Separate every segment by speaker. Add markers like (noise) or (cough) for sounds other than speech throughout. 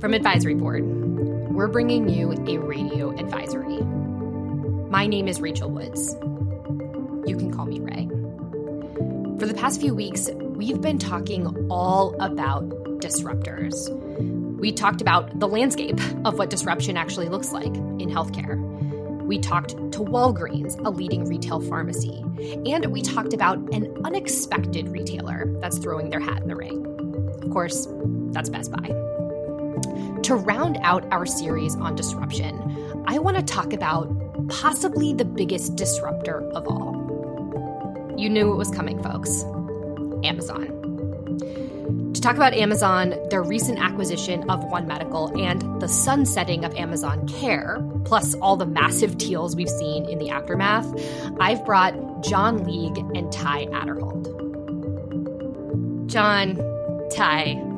Speaker 1: From Advisory Board, we're bringing you a radio advisory. My name is Rachel Woods. You can call me Rae. For the past few weeks, we've been talking all about disruptors. We talked about the landscape of what disruption actually looks like in healthcare. We talked to Walgreens, a leading retail pharmacy, and we talked about an unexpected retailer that's throwing their hat in the ring. Of course, that's Best Buy. To round out our series on disruption, I want to talk about possibly the biggest disruptor of all. You knew it was coming, folks Amazon. To talk about Amazon, their recent acquisition of One Medical, and the sunsetting of Amazon Care, plus all the massive deals we've seen in the aftermath, I've brought John League and Ty Aderholt. John, Ty,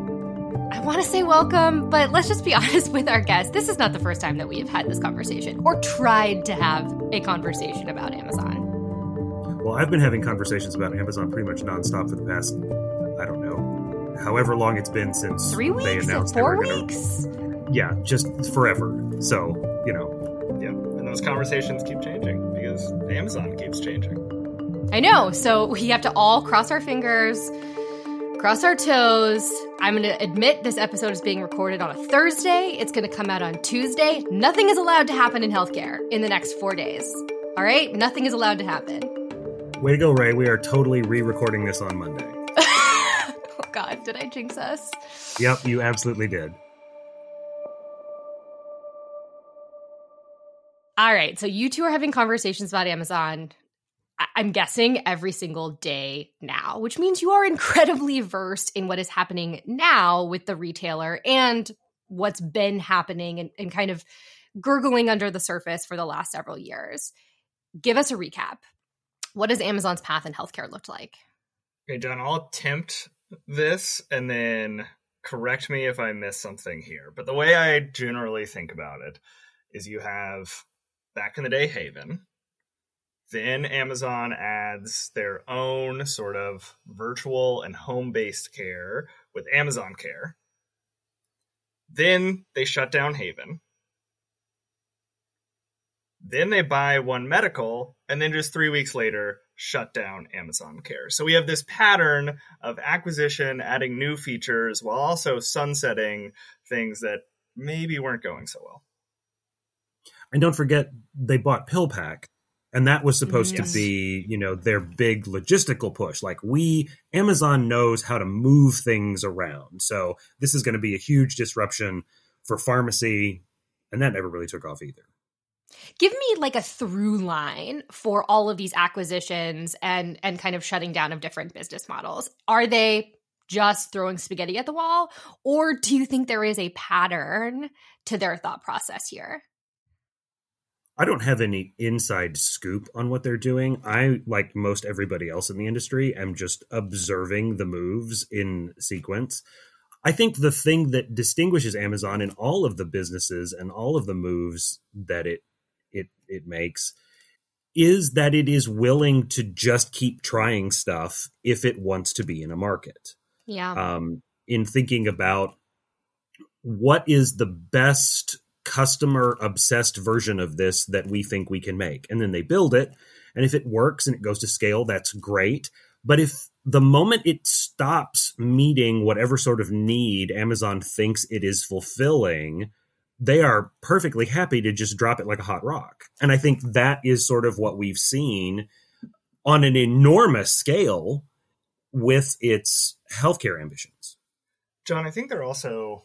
Speaker 1: I want to say welcome, but let's just be (laughs) honest with our guests. This is not the first time that we have had this conversation or tried to have a conversation about Amazon.
Speaker 2: Well, I've been having conversations about Amazon pretty much nonstop for the past, I don't know, however long it's been since
Speaker 1: Three weeks?
Speaker 2: they announced
Speaker 1: Four
Speaker 2: they were going
Speaker 1: weeks?
Speaker 2: to. Yeah, just forever. So, you know,
Speaker 3: Yeah, and those conversations keep changing because Amazon keeps changing.
Speaker 1: I know. So we have to all cross our fingers, cross our toes. I'm going to admit this episode is being recorded on a Thursday. It's going to come out on Tuesday. Nothing is allowed to happen in healthcare in the next four days. All right? Nothing is allowed to happen.
Speaker 2: way to go, Rae. We are totally re recording this on Monday. (laughs)
Speaker 1: oh, God. Did I jinx us?
Speaker 2: Yep, you absolutely did.
Speaker 1: All right. So you two are having conversations about Amazon. I'm guessing every single day now, which means you are (laughs) incredibly versed in what is happening now with the retailer and what's been happening and, and kind of gurgling under the surface for the last several years. Give us a recap. What does Amazon's path in healthcare looked like?
Speaker 3: Okay, John, I'll attempt this and then correct me if I miss something here. But the way I generally think about it is you have back in the day Haven. Then Amazon adds their own sort of virtual and home based care with Amazon Care. Then they shut down Haven. Then they buy One Medical, and then just three weeks later, shut down Amazon Care. So we have this pattern of acquisition, adding new features, while also sunsetting things that maybe weren't going so well.
Speaker 2: And don't forget, they bought PillPack, and that was supposed
Speaker 1: Yes.
Speaker 2: to be, you know, their big logistical push. Like we, Amazon knows how to move things around. So this is going to be a huge disruption for pharmacy, and that never really took off either.
Speaker 1: Give me like a through line for all of these acquisitions and and kind of shutting down of different business models. Are they just throwing spaghetti at the wall or do you think there is a pattern to their thought process here?
Speaker 2: I don't have any inside scoop on what they're doing. I, like most everybody else in the industry, am just observing the moves in sequence. I think the thing that distinguishes Amazon in all of the businesses and all of the moves that it it it makes is that it is willing to just keep trying stuff if it wants to be in a market
Speaker 1: Yeah.
Speaker 2: um, in thinking about what is the best customer obsessed version of this that we think we can make. And then they build it. And if it works and it goes to scale, that's great. But if the moment it stops meeting whatever sort of need Amazon thinks it is fulfilling, they are perfectly happy to just drop it like a hot rock. And I think that is sort of what we've seen on an enormous scale with its healthcare ambitions.
Speaker 3: John, I think they're also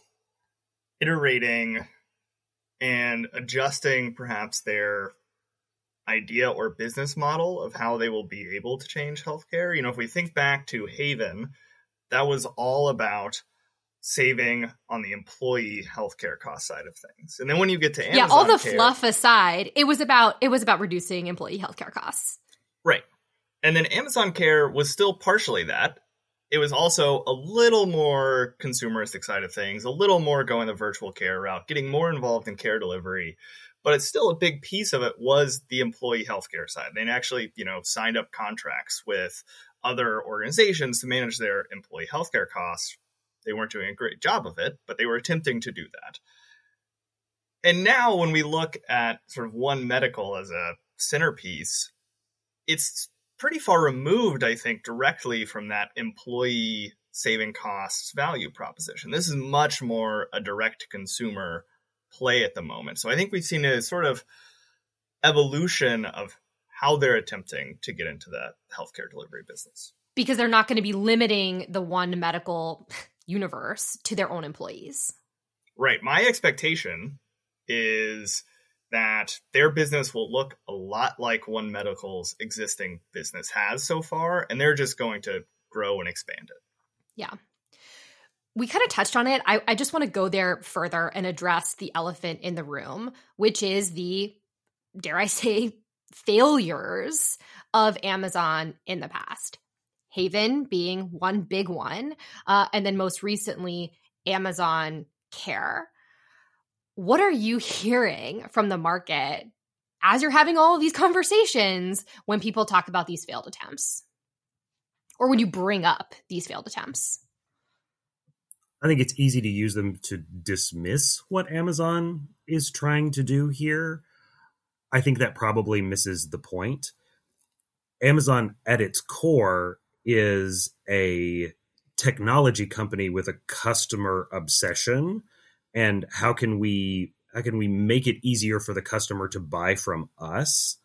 Speaker 3: iterating and adjusting perhaps their idea or business model of how they will be able to change healthcare. You know, if we think back to Haven, that was all about saving on the employee healthcare cost side of things. And then when you get to Amazon
Speaker 1: yeah, all the
Speaker 3: Care-
Speaker 1: fluff aside, it was about it was about reducing employee healthcare costs.
Speaker 3: Right. And then Amazon Care was still partially that. It was also a little more consumeristic side of things, a little more going the virtual care route, getting more involved in care delivery. But it's still a big piece of it was the employee healthcare side. They actually, you know, signed up contracts with other organizations to manage their employee healthcare costs. They weren't doing a great job of it, but they were attempting to do that. And now, when we look at sort of One Medical as a centerpiece, it's pretty far removed, I think, directly from that employee saving costs value proposition. This is much more a direct consumer play at the moment. So I think we've seen a sort of evolution of how they're attempting to get into the healthcare delivery business.
Speaker 1: Because they're not going to be limiting the one medical universe to their own employees.
Speaker 3: Right. My expectation is that their business will look a lot like One Medical's existing business has so far, and they're just going to grow and expand it.
Speaker 1: Yeah. We kind of touched on it. I, I just want to go there further and address the elephant in the room, which is the, dare I say, (laughs) failures of Amazon in the past. Haven being one big one, uh, and then most recently, Amazon Care. What are you hearing from the market as you're having all of these conversations when people talk about these failed attempts? Or when you bring up these failed attempts?
Speaker 2: I think it's easy to use them to dismiss what Amazon is trying to do here. I think that probably misses the point. Amazon, at its core, is a technology company with a customer obsession and how can we how can we make it easier for the customer to buy from us?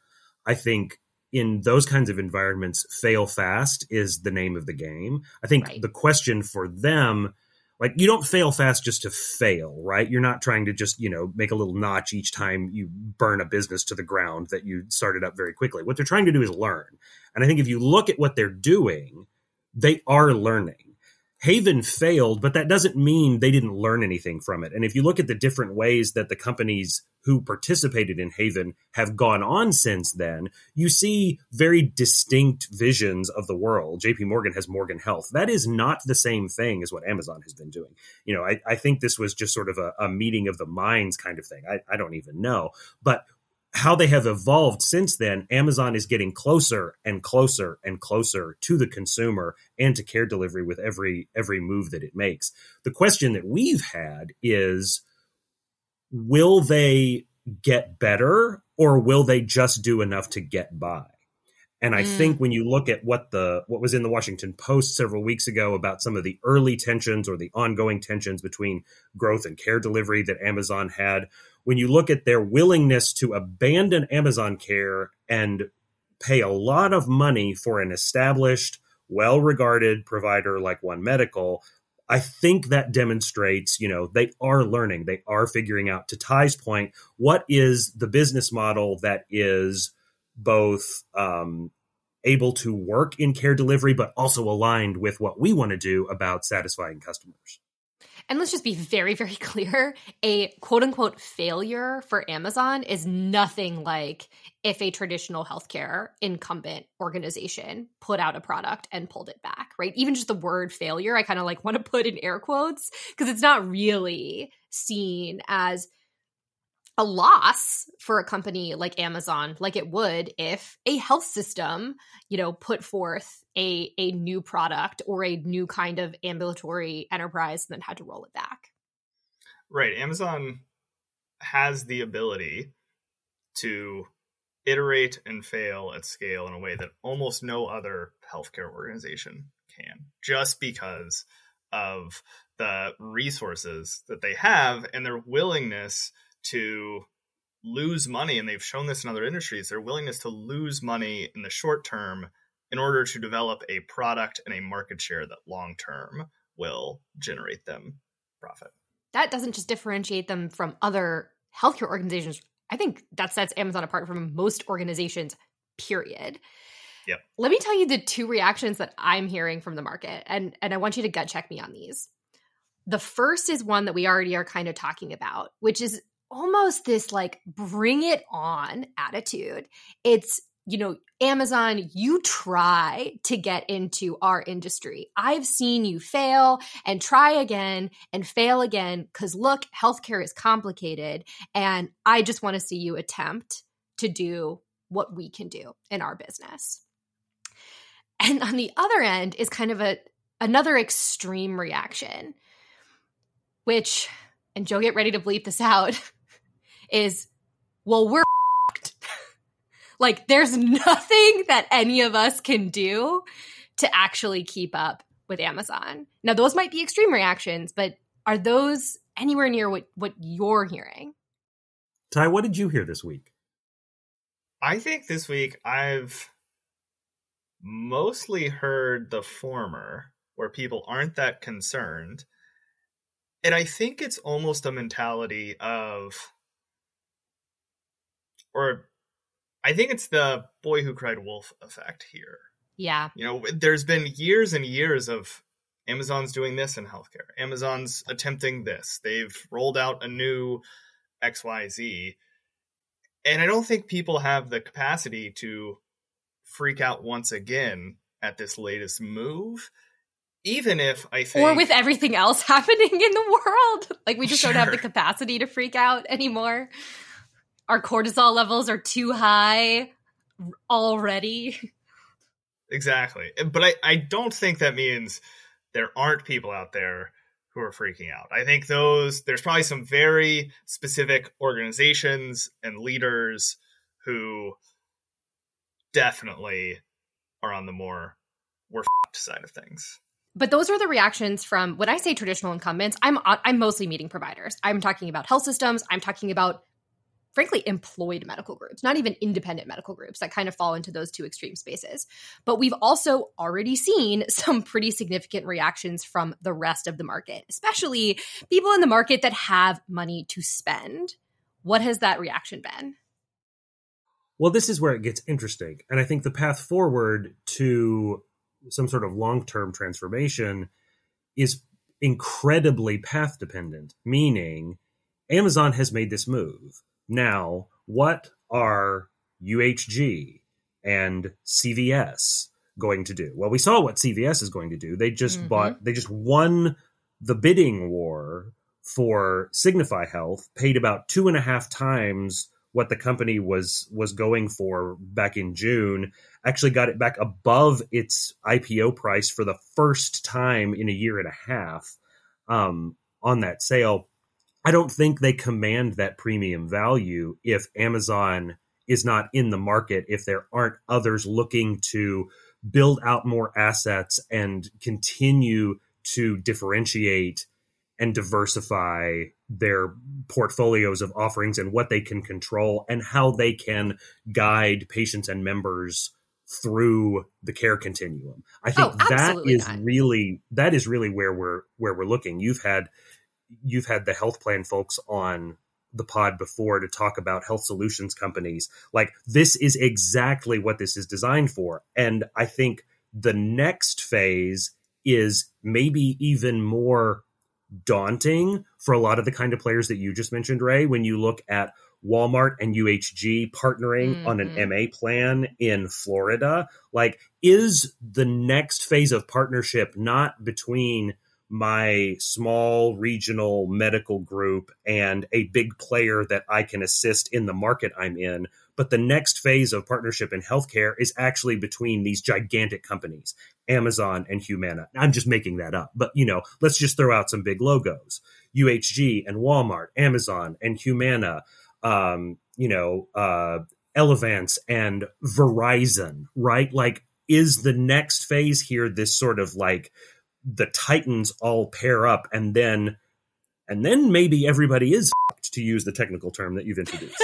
Speaker 2: I think in those kinds of environments fail fast is the name of the game. I think right. the question for them like you don't fail fast just to fail right? You're not trying to just you know make a little notch each time you burn a business to the ground that you started up very quickly. What they're trying to do is learn. And i think if you look at what they're doing they are learning Haven failed, but that doesn't mean they didn't learn anything from it. And if you look at the different ways that the companies who participated in Haven have gone on since then, you see very distinct visions of the world. JP Morgan has Morgan Health. That is not the same thing as what Amazon has been doing. You know, I, I think this was just sort of a, a meeting of the minds kind of thing. I, I don't even know. But how they have evolved since then, Amazon is getting closer and closer and closer to the consumer and to care delivery with every every move that it makes. The question that we've had is will they get better or will they just do enough to get by? And I mm. think when you look at what the what was in the Washington Post several weeks ago about some of the early tensions or the ongoing tensions between growth and care delivery that Amazon had, when you look at their willingness to abandon Amazon Care and pay a lot of money for an established, well regarded provider like One Medical, I think that demonstrates, you know, they are learning, they are figuring out, to Ty's point, what is the business model that is both um, able to work in care delivery, but also aligned with what we want to do about satisfying customers.
Speaker 1: And let's just be very, very (laughs) clear a quote unquote failure for Amazon is nothing like if a traditional healthcare incumbent organization put out a product and pulled it back, right? Even just the word failure, I kind of like want to put in air quotes because it's not really seen as a loss for a company like Amazon, like it would if a health system, you know, put forth a a new product or a new kind of ambulatory enterprise and then had to roll it back.
Speaker 3: Right. Amazon has the ability to iterate and fail at scale in a way that almost no other healthcare organization can, just because of the resources that they have and their willingness to lose money, and they've shown this in other industries, their willingness to lose money in the short term in order to develop a product and a market share that long term will generate them profit.
Speaker 1: That doesn't just differentiate them from other healthcare organizations. I think that sets Amazon apart from most organizations, period.
Speaker 3: Yep.
Speaker 1: Let me tell you the two reactions that I'm hearing from the market, and, and I want you to gut check me on these. The first is one that we already are kind of talking about, which is almost this like bring it on attitude. It's, you know, Amazon, you try to get into our industry. I've seen you fail and try again and fail again because look, healthcare is complicated. And I just want to see you attempt to do what we can do in our business. And on the other end is kind of a another extreme reaction, which, and Joe, get ready to bleep this out, is, well, we're (laughs) (laughs) like, there's nothing that any of us can do to actually keep up with Amazon. Now, those might be extreme reactions, but are those anywhere near what, what you're hearing?
Speaker 2: Ty, what did you hear this week?
Speaker 3: I think this week I've mostly heard the former, where people aren't that concerned. And I think it's almost a mentality of, or I think it's the boy who cried wolf effect here.
Speaker 1: Yeah.
Speaker 3: You know, there's been years and years of Amazon's doing this in healthcare. Amazon's attempting this. They've rolled out a new XYZ. And I don't think people have the capacity to freak out once again at this latest move. Even if I think.
Speaker 1: Or with everything else (laughs) happening in the world. Like, we just sure. don't have the capacity to freak out anymore. Our cortisol levels are too high already.
Speaker 3: Exactly. But I, I don't think that means there aren't people out there who are freaking out. I think those there's probably some very specific organizations and leaders who definitely are on the more we're side of things.
Speaker 1: But those are the reactions from when I say traditional incumbents, I'm I'm mostly meeting providers. I'm talking about health systems, I'm talking about frankly employed medical groups, not even independent medical groups that kind of fall into those two extreme spaces. But we've also already seen (laughs) some pretty significant reactions from the rest of the market, especially people in the market that have money to spend. What has that reaction been?
Speaker 2: Well, this is where it gets interesting. And I think the path forward to some sort of long term transformation is incredibly path dependent, meaning Amazon has made this move now, what are UHG and CVS going to do? Well, we saw what CVS is going to do. They just mm-hmm. bought, they just won the bidding war for Signify Health, paid about two and a half times what the company was was going for back in June. Actually, got it back above its IPO price for the first time in a year and a half um, on that sale. I don't think they command that premium value if Amazon is not in the market, if there aren't others looking to build out more assets and continue to differentiate and diversify their portfolios of offerings and what they can control and how they can guide patients and members through the care continuum. I think oh, that is not. really that is really where we're where we're looking. You've had you've had the health plan folks on the pod before to talk about health solutions companies. Like this is exactly what this is designed for. And I think the next phase is maybe even more daunting for a lot of the kind of players that you just mentioned, Rae, when you look at Walmart and UHG partnering mm-hmm. on an MA mm-hmm. plan in Florida. Like, is the next phase of partnership not between my small regional medical group and a big player that I can assist in the market I'm in. But the next phase of partnership in healthcare is actually between these gigantic companies, Amazon and Humana. I'm just making that up, but you know, let's just throw out some big logos: UHG and Walmart, Amazon and Humana. Um, you know, uh, Elevance and Verizon, right? Like, is the next phase here this sort of like the titans all pair up and then and then maybe everybody is (laughs) to use the technical term that you've introduced.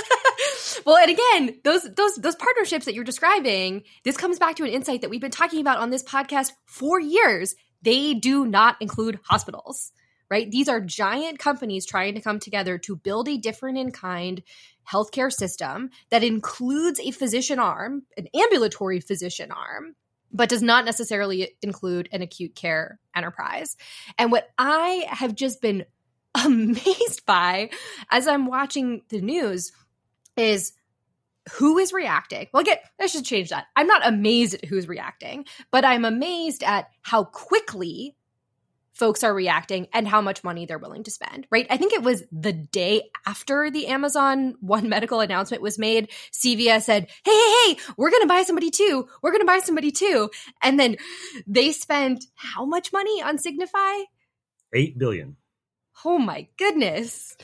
Speaker 2: (laughs)
Speaker 1: well, and again, those those those partnerships that you're describing, this comes back to an insight that we've been talking about on this podcast for years. They do not include hospitals, right? These are giant companies trying to come together to build a different in kind healthcare system that includes a physician arm, an ambulatory physician arm, but does not necessarily include an acute care enterprise. And what I have just been (laughs) amazed by as I'm watching the news is who is reacting. Well, again, I should change that. I'm not amazed at who's reacting, but I'm amazed at how quickly folks are reacting and how much money they're willing to spend, right? I think it was the day after the Amazon One Medical announcement was made, CVS said, Hey, hey, hey, we're going to buy somebody too. We're going to buy somebody too. And then they spent how much money on Signify?
Speaker 2: Eight billion.
Speaker 1: Oh my goodness.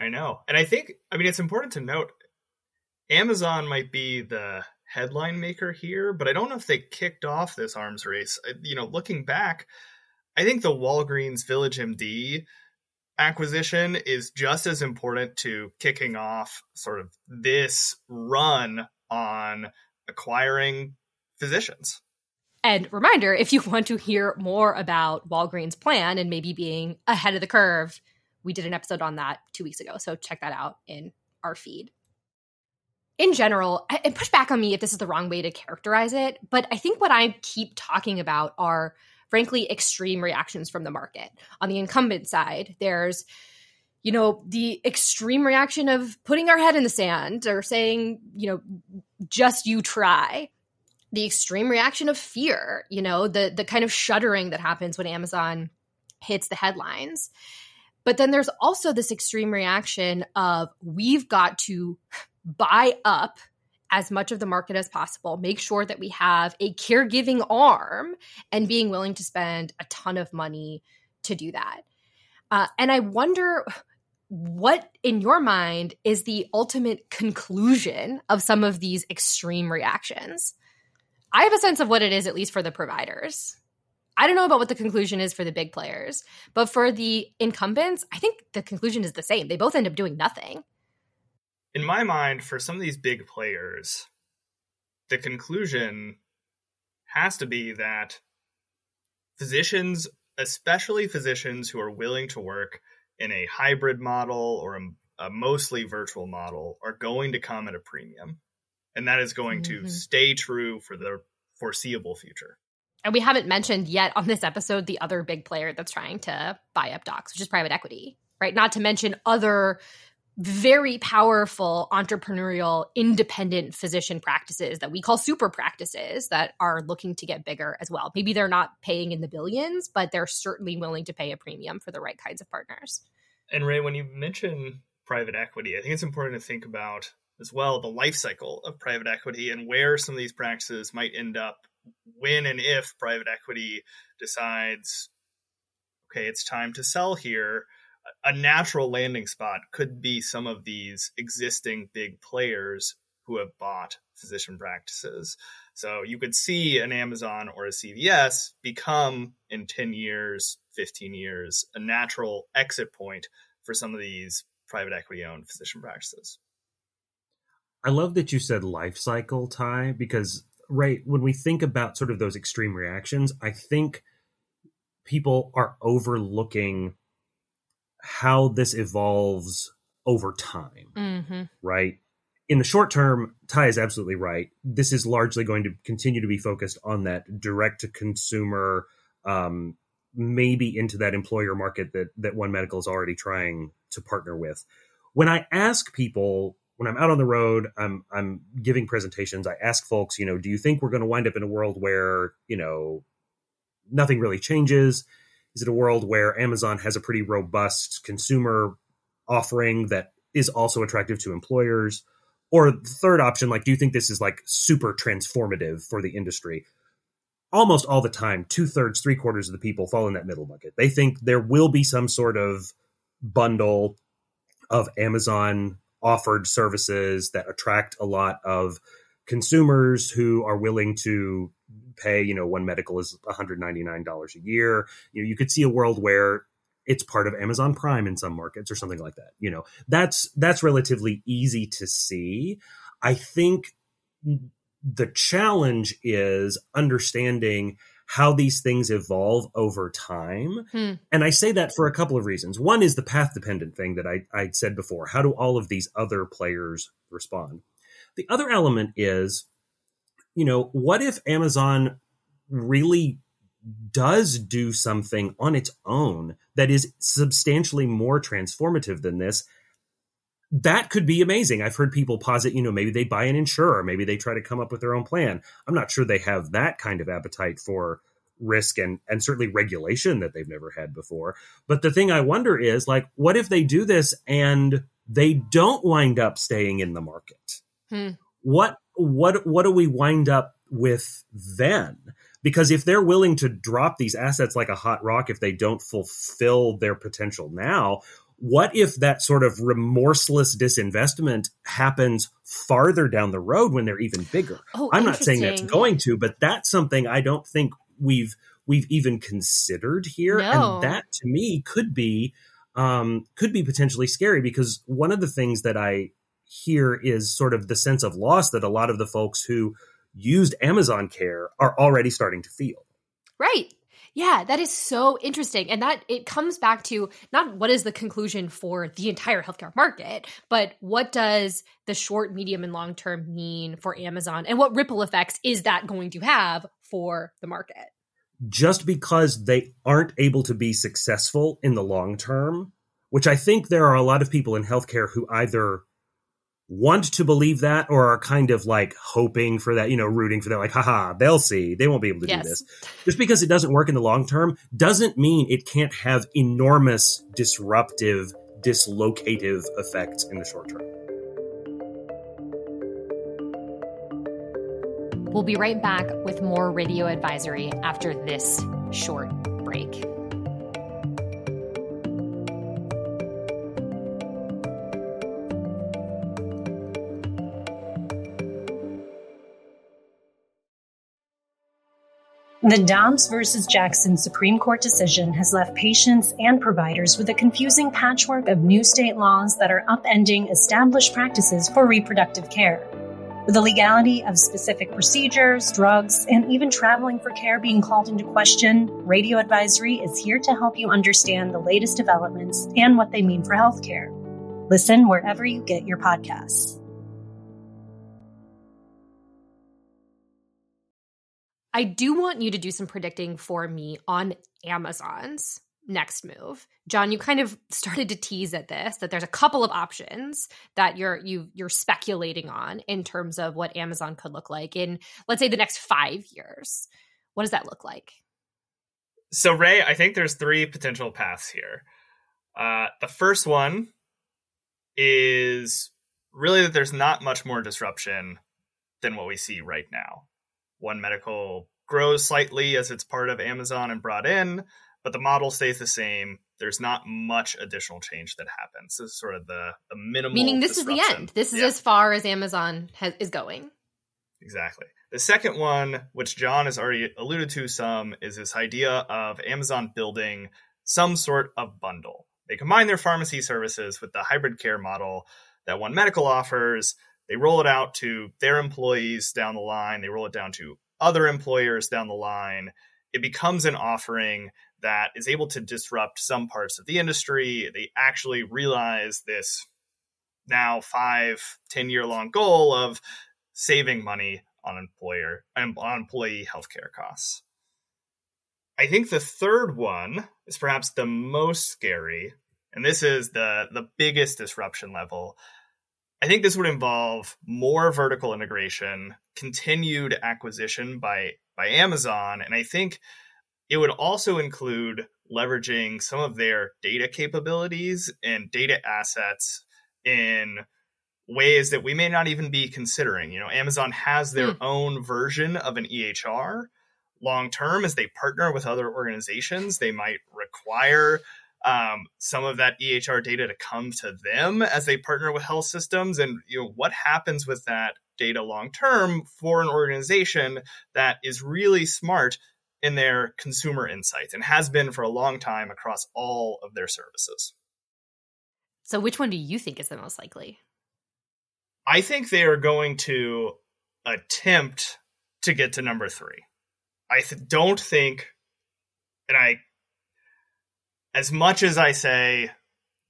Speaker 3: I know. And I think, I mean, it's important to note Amazon might be the headline maker here, but I don't know if they kicked off this arms race. Uh, you know, looking back, I think the Walgreens Village MD acquisition is just as important to kicking off sort of this run on acquiring physicians.
Speaker 1: And reminder if you want to hear more about Walgreens' plan and maybe being ahead of the curve, we did an episode on that two weeks ago. So check that out in our feed. In general, and push back on me if this is the wrong way to characterize it, but I think what I keep talking about are frankly extreme reactions from the market. On the incumbent side, there's you know the extreme reaction of putting our head in the sand or saying you know just you try the extreme reaction of fear you know the the kind of shuddering that happens when amazon hits the headlines but then there's also this extreme reaction of we've got to buy up as much of the market as possible, make sure that we have a caregiving arm, and being willing to spend a ton of money to do that. Uh, and I wonder what, in your mind, is the ultimate conclusion of some of these extreme reactions? I have a sense of what it is, at least for the providers. I don't know about what the conclusion is for the big players, but for the incumbents, I think the conclusion is the same. They both end up doing nothing.
Speaker 3: In my mind, for some of these big players, the conclusion has to be that physicians, especially physicians who are willing to work in a hybrid model or a, mostly virtual model, are going to come at a premium. And that is going mm-hmm. to stay true for the foreseeable future.
Speaker 1: And we haven't mentioned yet on this episode the other big player that's trying to buy up docs, which is private equity, right? Not to mention other very powerful entrepreneurial independent physician practices that we call super practices that are looking to get bigger as well. Maybe they're not paying in the billions, but they're certainly willing to pay a premium for the right kinds of partners.
Speaker 3: And Rae, when you mention private equity, I think it's important to think about as well the life cycle of private equity and where some of these practices might end up when and if private equity decides, okay, it's time to sell here, a natural landing spot could be some of these existing big players who have bought physician practices. So you could see an Amazon or a CVS become in 10 years, 15 years, a natural exit point for some of these private equity owned physician practices.
Speaker 2: I love that you said life cycle, Ty, because right when we think about sort of those extreme reactions, I think people are overlooking how this evolves over time, mm-hmm. right? In the short term, Ty is absolutely right. This is largely going to continue to be focused on that direct to consumer, um, maybe into that employer market that that One Medical is already trying to partner with. When I ask people when I'm out on the road, I'm I'm giving presentations. I ask folks, you know, do you think we're going to wind up in a world where you know nothing really changes? Is it a world where Amazon has a pretty robust consumer offering that is also attractive to employers? Or the third option, like, do you think this is like super transformative for the industry? Almost all the time, two thirds, three quarters of the people fall in that middle bucket. They think there will be some sort of bundle of Amazon offered services that attract a lot of consumers who are willing to pay you know one medical is $199 a year you know you could see a world where it's part of amazon prime in some markets or something like that you know that's that's relatively easy to see i think the challenge is understanding how these things evolve over time. Hmm. And I say that for a couple of reasons. One is the path dependent thing that I, I said before. How do all of these other players respond? The other element is, you know, what if Amazon really does do something on its own that is substantially more transformative than this that could be amazing. I've heard people posit, you know, maybe they buy an insurer, maybe they try to come up with their own plan. I'm not sure they have that kind of appetite for risk and and certainly regulation that they've never had before. But the thing I wonder is like what if they do this and they don't wind up staying in the market? Hmm. What what what do we wind up with then? Because if they're willing to drop these assets like a hot rock if they don't fulfill their potential now, what if that sort of remorseless disinvestment happens farther down the road when they're even bigger?
Speaker 1: Oh,
Speaker 2: I'm not saying that's going to, but that's something I don't think we've we've even considered here,
Speaker 1: No.
Speaker 2: and that to me could be um, could be potentially scary because one of the things that I hear is sort of the sense of loss that a lot of the folks who used Amazon Care are already starting to feel.
Speaker 1: Right. Yeah, that is so interesting. And that it comes back to not what is the conclusion for the entire healthcare market, but what does the short, medium, and long term mean for Amazon? And what ripple effects is that going to have for the market?
Speaker 2: just because they aren't able to be successful in the long term, which I think there are a lot of people in healthcare who either want to believe that or are kind of like hoping for that, you know, rooting for that, like, haha, they'll see. They won't be able to
Speaker 1: Yes.
Speaker 2: do this. Just because it doesn't work in the long term doesn't mean it can't have enormous disruptive, dislocative effects in the short term.
Speaker 1: We'll be right back with more radio advisory after this short break.
Speaker 4: The Dobbs versus Jackson Supreme Court decision has left patients and providers with a confusing patchwork of new state laws that are upending established practices for reproductive care. With the legality of specific procedures, drugs, and even traveling for care being called into question, Radio Advisory is here to help you understand the latest developments and what they mean for healthcare. Listen wherever you get your podcasts.
Speaker 1: I do want you to do some predicting for me on Amazon's next move. John, you kind of started to tease at this that there's a couple of options that you're you you're speculating on in terms of what Amazon could look like in let's say the next 5 years. What does that look like?
Speaker 3: So, Rae, I think there's three potential paths here. Uh, the first one is really that there's not much more disruption than what we see right now. One Medical grows slightly as it's part of Amazon and brought in, but the model stays the same. There's not much additional change that happens. This is sort of the, the minimal.
Speaker 1: Meaning this is the end. This is
Speaker 3: Yeah.
Speaker 1: as far as Amazon has, is going.
Speaker 3: Exactly. The second one, which John has already alluded to some, is this idea of Amazon building some sort of bundle. They combine their pharmacy services with the hybrid care model that One Medical offers. They roll it out to their employees down the line, they roll it down to other employers down the line. It becomes an offering that is able to disrupt some parts of the industry. They actually realize this now five, 10 year long goal of saving money on employer and on employee healthcare costs. I think the third one is perhaps the most scary, and this is the the biggest disruption level. I think this would involve more vertical integration, continued acquisition by by Amazon, and I think it would also include leveraging some of their data capabilities and data assets in ways that we may not even be considering. You know, Amazon has their
Speaker 1: Hmm.
Speaker 3: own version of an EHR. Long term, as they partner with other organizations, they might require um, some of that EHR data to come to them as they partner with health systems. And you know, what happens with that data long term for an organization that is really smart in their consumer insights and has been for a long time across all of their services.
Speaker 1: So which one do you think is the most likely?
Speaker 3: I think they are going to attempt to get to number three. I th- don't think, and I, as much as I say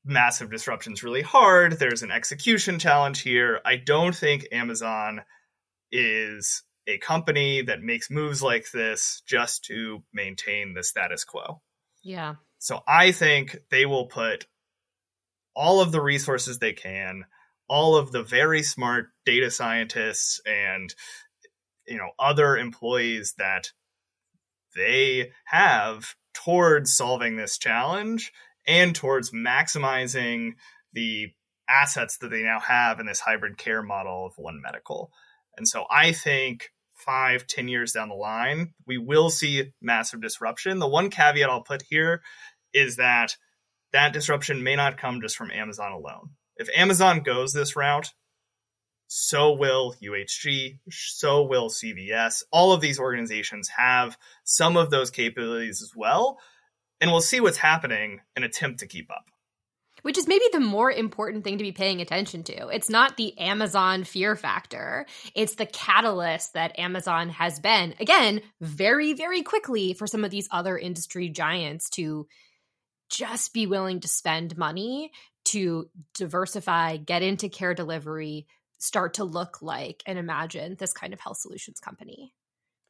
Speaker 3: massive disruption is really hard, there's an execution challenge here. I don't think Amazon is a company that makes moves like this just to maintain the status quo.
Speaker 1: Yeah.
Speaker 3: So I think they will put all of the resources they can, all of the very smart data scientists and you know other employees that they have towards solving this challenge and towards maximizing the assets that they now have in this hybrid care model of one medical. And so I think five, ten years down the line, we will see massive disruption. The one caveat I'll put here is that that disruption may not come just from Amazon alone. If Amazon goes this route, so will UHG, so will CVS. All of these organizations have some of those capabilities as well. And we'll see what's happening and attempt to keep up
Speaker 1: which is maybe the more important thing to be paying attention to. It's not the Amazon fear factor, it's the catalyst that Amazon has been, again, very, very quickly for some of these other industry giants to just be willing to spend money to diversify, get into care delivery, start to look like and imagine this kind of health solutions company.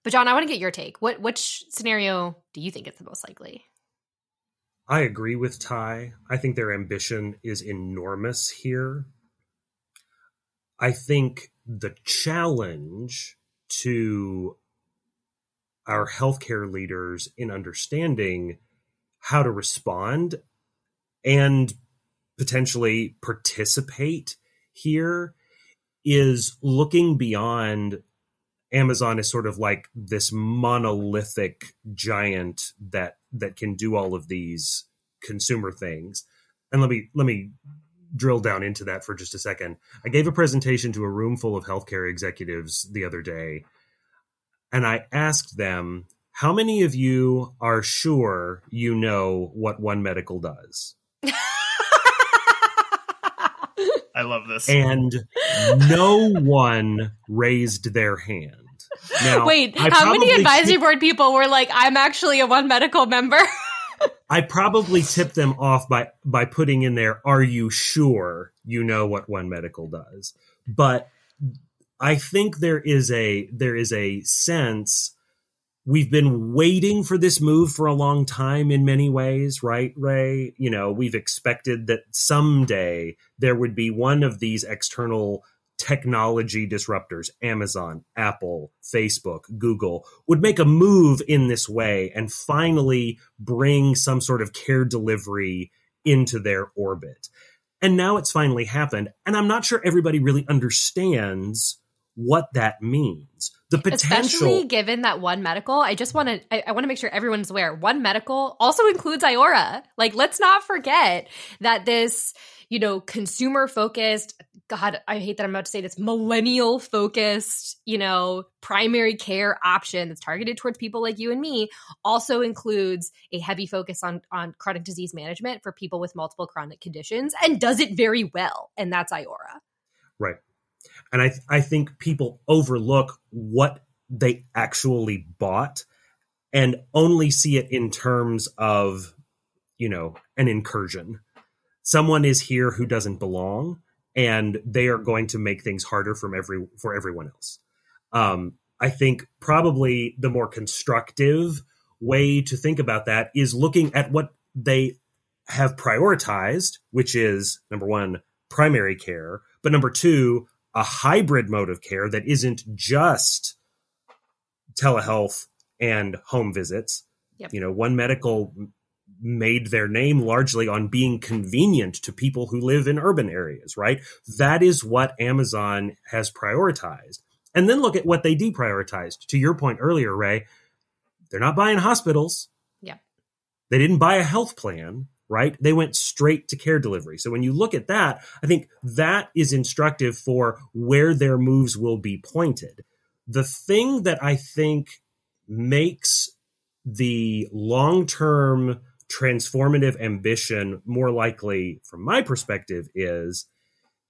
Speaker 1: But John, I want to get your take. What which scenario do you think is the most likely?
Speaker 2: I agree with Ty. I think their ambition is enormous here. I think the challenge to our healthcare leaders in understanding how to respond and potentially participate here is looking beyond Amazon is sort of like this monolithic giant that that can do all of these consumer things. And let me let me drill down into that for just a second. I gave a presentation to a room full of healthcare executives the other day, and I asked them, "How many of you are sure you know what One Medical does?"
Speaker 3: I love this.
Speaker 2: And no one raised their hand.
Speaker 1: Now, Wait, I how many advisory board people were like, I'm actually a One Medical member? (laughs)
Speaker 2: I probably tipped them off by by putting in there, "Are you sure you know what One Medical does?" But I think there is a there is a sense we've been waiting for this move for a long time in many ways, right, Rae? You know, we've expected that someday there would be one of these external technology disruptors, Amazon, Apple, Facebook, Google, would make a move in this way and finally bring some sort of care delivery into their orbit. And now it's finally happened. And I'm not sure everybody really understands what that means. The potential,
Speaker 1: especially given that One Medical, I just want to, I, I want to make sure everyone's aware. One Medical also includes Iora. Like, let's not forget that this, you know, consumer focused, God, I hate that I'm about to say this, millennial focused, you know, primary care option that's targeted towards people like you and me also includes a heavy focus on on chronic disease management for people with multiple chronic conditions and does it very well. And that's Iora.
Speaker 2: Right. And I I think people overlook what they actually bought and only see it in terms of, you know, an incursion. Someone is here who doesn't belong and they are going to make things harder from every for everyone else. Um, I think probably the more constructive way to think about that is looking at what they have prioritized, which is number one, primary care, but number two, a hybrid mode of care that isn't just telehealth and home visits. Yep. You know, one medical made their name largely on being convenient to people who live in urban areas, right? That is what Amazon has prioritized. And then look at what they deprioritized. To your point earlier, Rae, they're not buying hospitals.
Speaker 1: Yeah.
Speaker 2: They didn't buy a health plan, right? They went straight to care delivery. So when you look at that, I think that is instructive for where their moves will be pointed. The thing that I think makes the long term transformative ambition, more likely from my perspective, is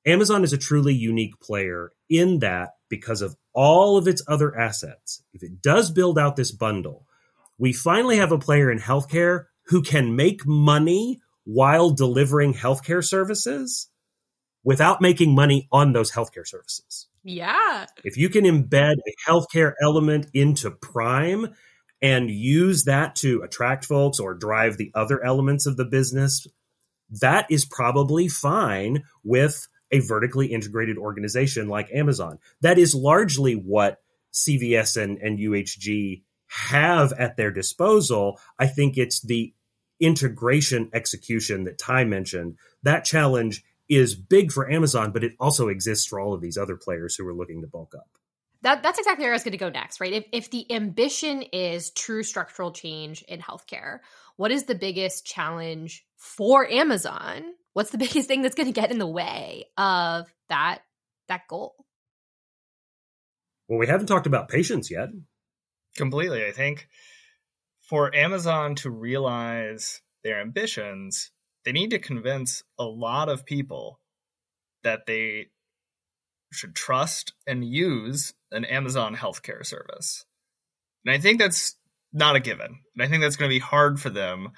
Speaker 2: Amazon is a truly unique player in that because of all of its other assets, if it does build out this bundle, we finally have a player in healthcare who can make money while delivering healthcare services without making money on those healthcare services.
Speaker 1: Yeah.
Speaker 2: If you can embed a healthcare element into Prime and use that to attract folks or drive the other elements of the business, that is probably fine with a vertically integrated organization like Amazon. That is largely what CVS and, and UHG have at their disposal. I think it's the integration execution that Ty mentioned. That challenge is big for Amazon, but it also exists for all of these other players who are looking to bulk up
Speaker 1: that that's exactly where I was going to go next, right? If if the ambition is true structural change in healthcare, what is the biggest challenge for Amazon? What's the (laughs) biggest thing that's going to get in the way of that that goal?
Speaker 2: Well, we haven't talked about patients yet.
Speaker 3: Completely. I think for Amazon to realize their ambitions, they need to convince a lot of people that they should trust and use an Amazon healthcare service. And I think that's not a given. And I think that's going to be hard for them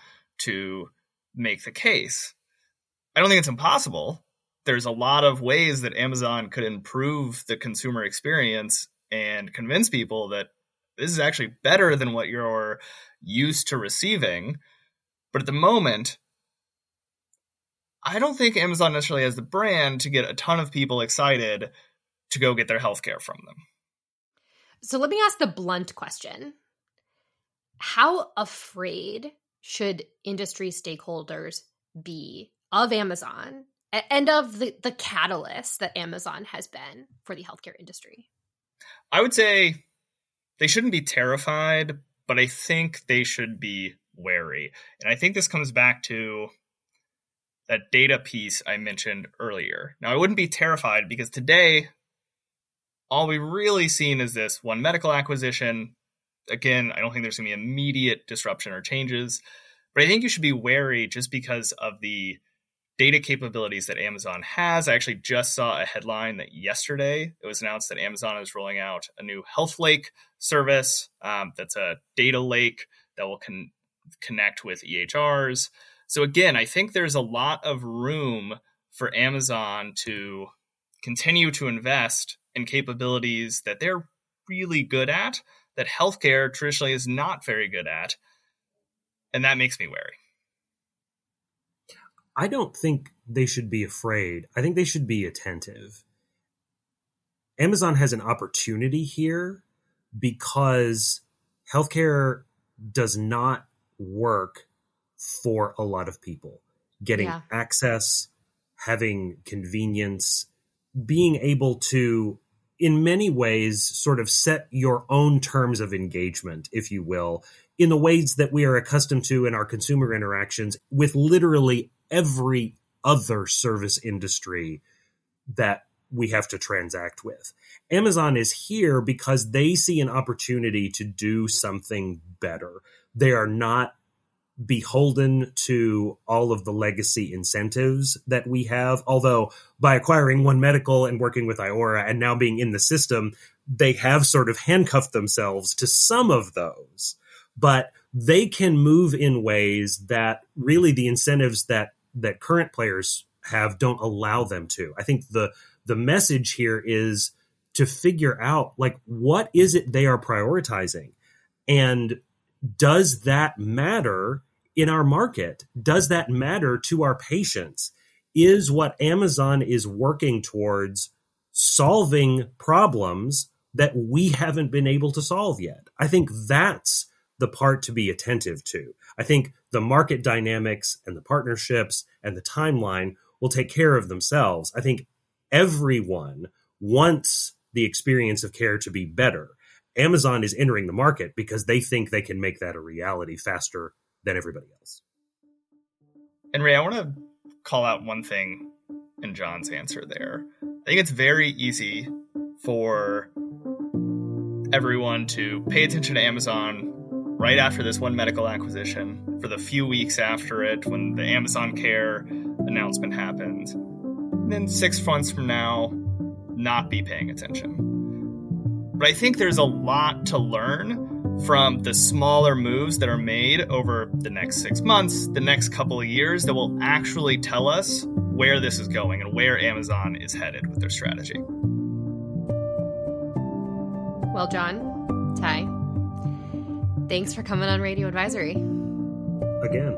Speaker 3: to make the case. I don't think it's impossible. There's a lot of ways that Amazon could improve the consumer experience and convince people that this is actually better than what you're used to receiving. But at the moment, I don't think Amazon necessarily has the brand to get a ton of people excited to go get their healthcare from them.
Speaker 1: So let me ask the blunt question How afraid should industry stakeholders be of Amazon and of the, the catalyst that Amazon has been for the healthcare industry?
Speaker 3: I would say they shouldn't be terrified, but I think they should be wary. And I think this comes back to that data piece I mentioned earlier. Now, I wouldn't be terrified because today, all we've really seen is this One Medical acquisition. Again, I don't think there's going to be immediate disruption or changes, but I think you should be wary just because of the data capabilities that Amazon has. I actually just saw a headline that yesterday it was announced that Amazon is rolling out a new HealthLake service um, that's a data lake that will con- connect with EHRs. So, again, I think there's a lot of room for Amazon to continue to invest in capabilities that they're really good at, that healthcare traditionally is not very good at. And that makes me wary.
Speaker 2: I don't think they should be afraid. I think they should be attentive. Amazon has an opportunity here because healthcare does not work for a lot of people. Getting yeah. access, having convenience, being able to, in many ways, sort of set your own terms of engagement, if you will, in the ways that we are accustomed to in our consumer interactions with literally every other service industry that we have to transact with. Amazon is here because they see an opportunity to do something better. They are not beholden to all of the legacy incentives that we have. Although, by acquiring One Medical and working with Iora and now being in the system, they have sort of handcuffed themselves to some of those. But they can move in ways that really the incentives that that current players have don't allow them to. I think the the message here is to figure out like what is it they are prioritizing? And does that matter in our market? Does that matter to our patients? Is what Amazon is working towards solving problems that we haven't been able to solve yet? I think that's the part to be attentive to i think the market dynamics and the partnerships and the timeline will take care of themselves. I think everyone wants the experience of care to be better. Amazon is entering the market because they think they can make that a reality faster than everybody else.
Speaker 3: And Rae, I want to call out one thing in John's answer there. I think it's very easy for everyone to pay attention to Amazon right after this One Medical acquisition, for the few weeks after it, when the Amazon Care announcement happened, and then six months from now, not be paying attention. But I think there's a lot to learn from the smaller moves that are made over the next six months, the next couple of years, that will actually tell us where this is going and where Amazon is headed with their strategy.
Speaker 1: Well, John, Ty, Thanks for coming on Radio Advisory.
Speaker 2: Again.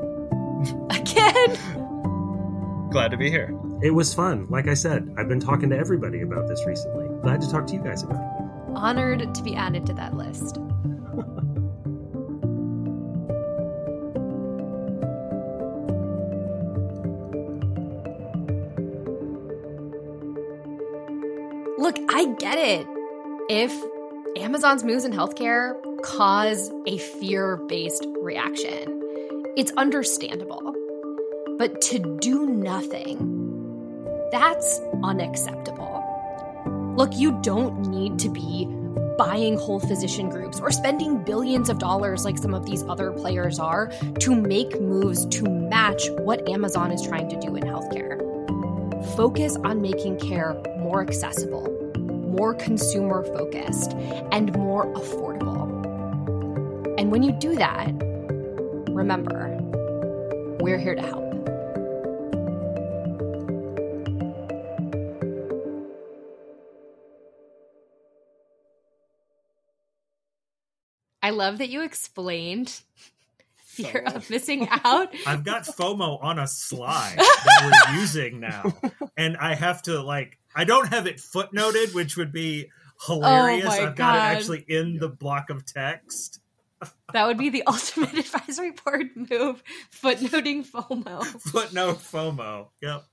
Speaker 2: (laughs)
Speaker 1: Again.
Speaker 3: Glad to be here.
Speaker 2: It was fun. Like I said, I've been talking to everybody about this recently. Glad to talk to you guys about it.
Speaker 1: Honored to be added to that list. (laughs) Look, I get it. If Amazon's moves in healthcare cause a fear based reaction. It's understandable. But to do nothing, that's unacceptable. Look, you don't need to be buying whole physician groups or spending billions of dollars like some of these other players are to make moves to match what Amazon is trying to do in healthcare. Focus on making care more accessible, more consumer focused, and more affordable. And when you do that, remember, we're here to help. I love that you explained (laughs) fear of missing out. (laughs)
Speaker 2: I've got FOMO on a slide (laughs) that we're using now. And I have to like I don't have it footnoted, which would be oh hilarious.
Speaker 1: Oh
Speaker 2: I've got it actually in the block of text.
Speaker 1: That would be the (laughs) ultimate advisory board move, footnoting FOMO.
Speaker 2: Footnote FOMO. Yep.